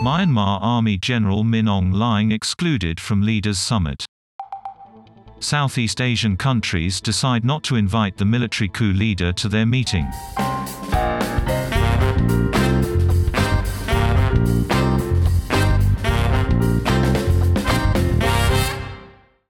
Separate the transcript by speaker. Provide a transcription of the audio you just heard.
Speaker 1: Myanmar Army General Min Aung Hlaing excluded from Leaders Summit. Southeast Asian countries decide not to invite the military coup leader to their meeting.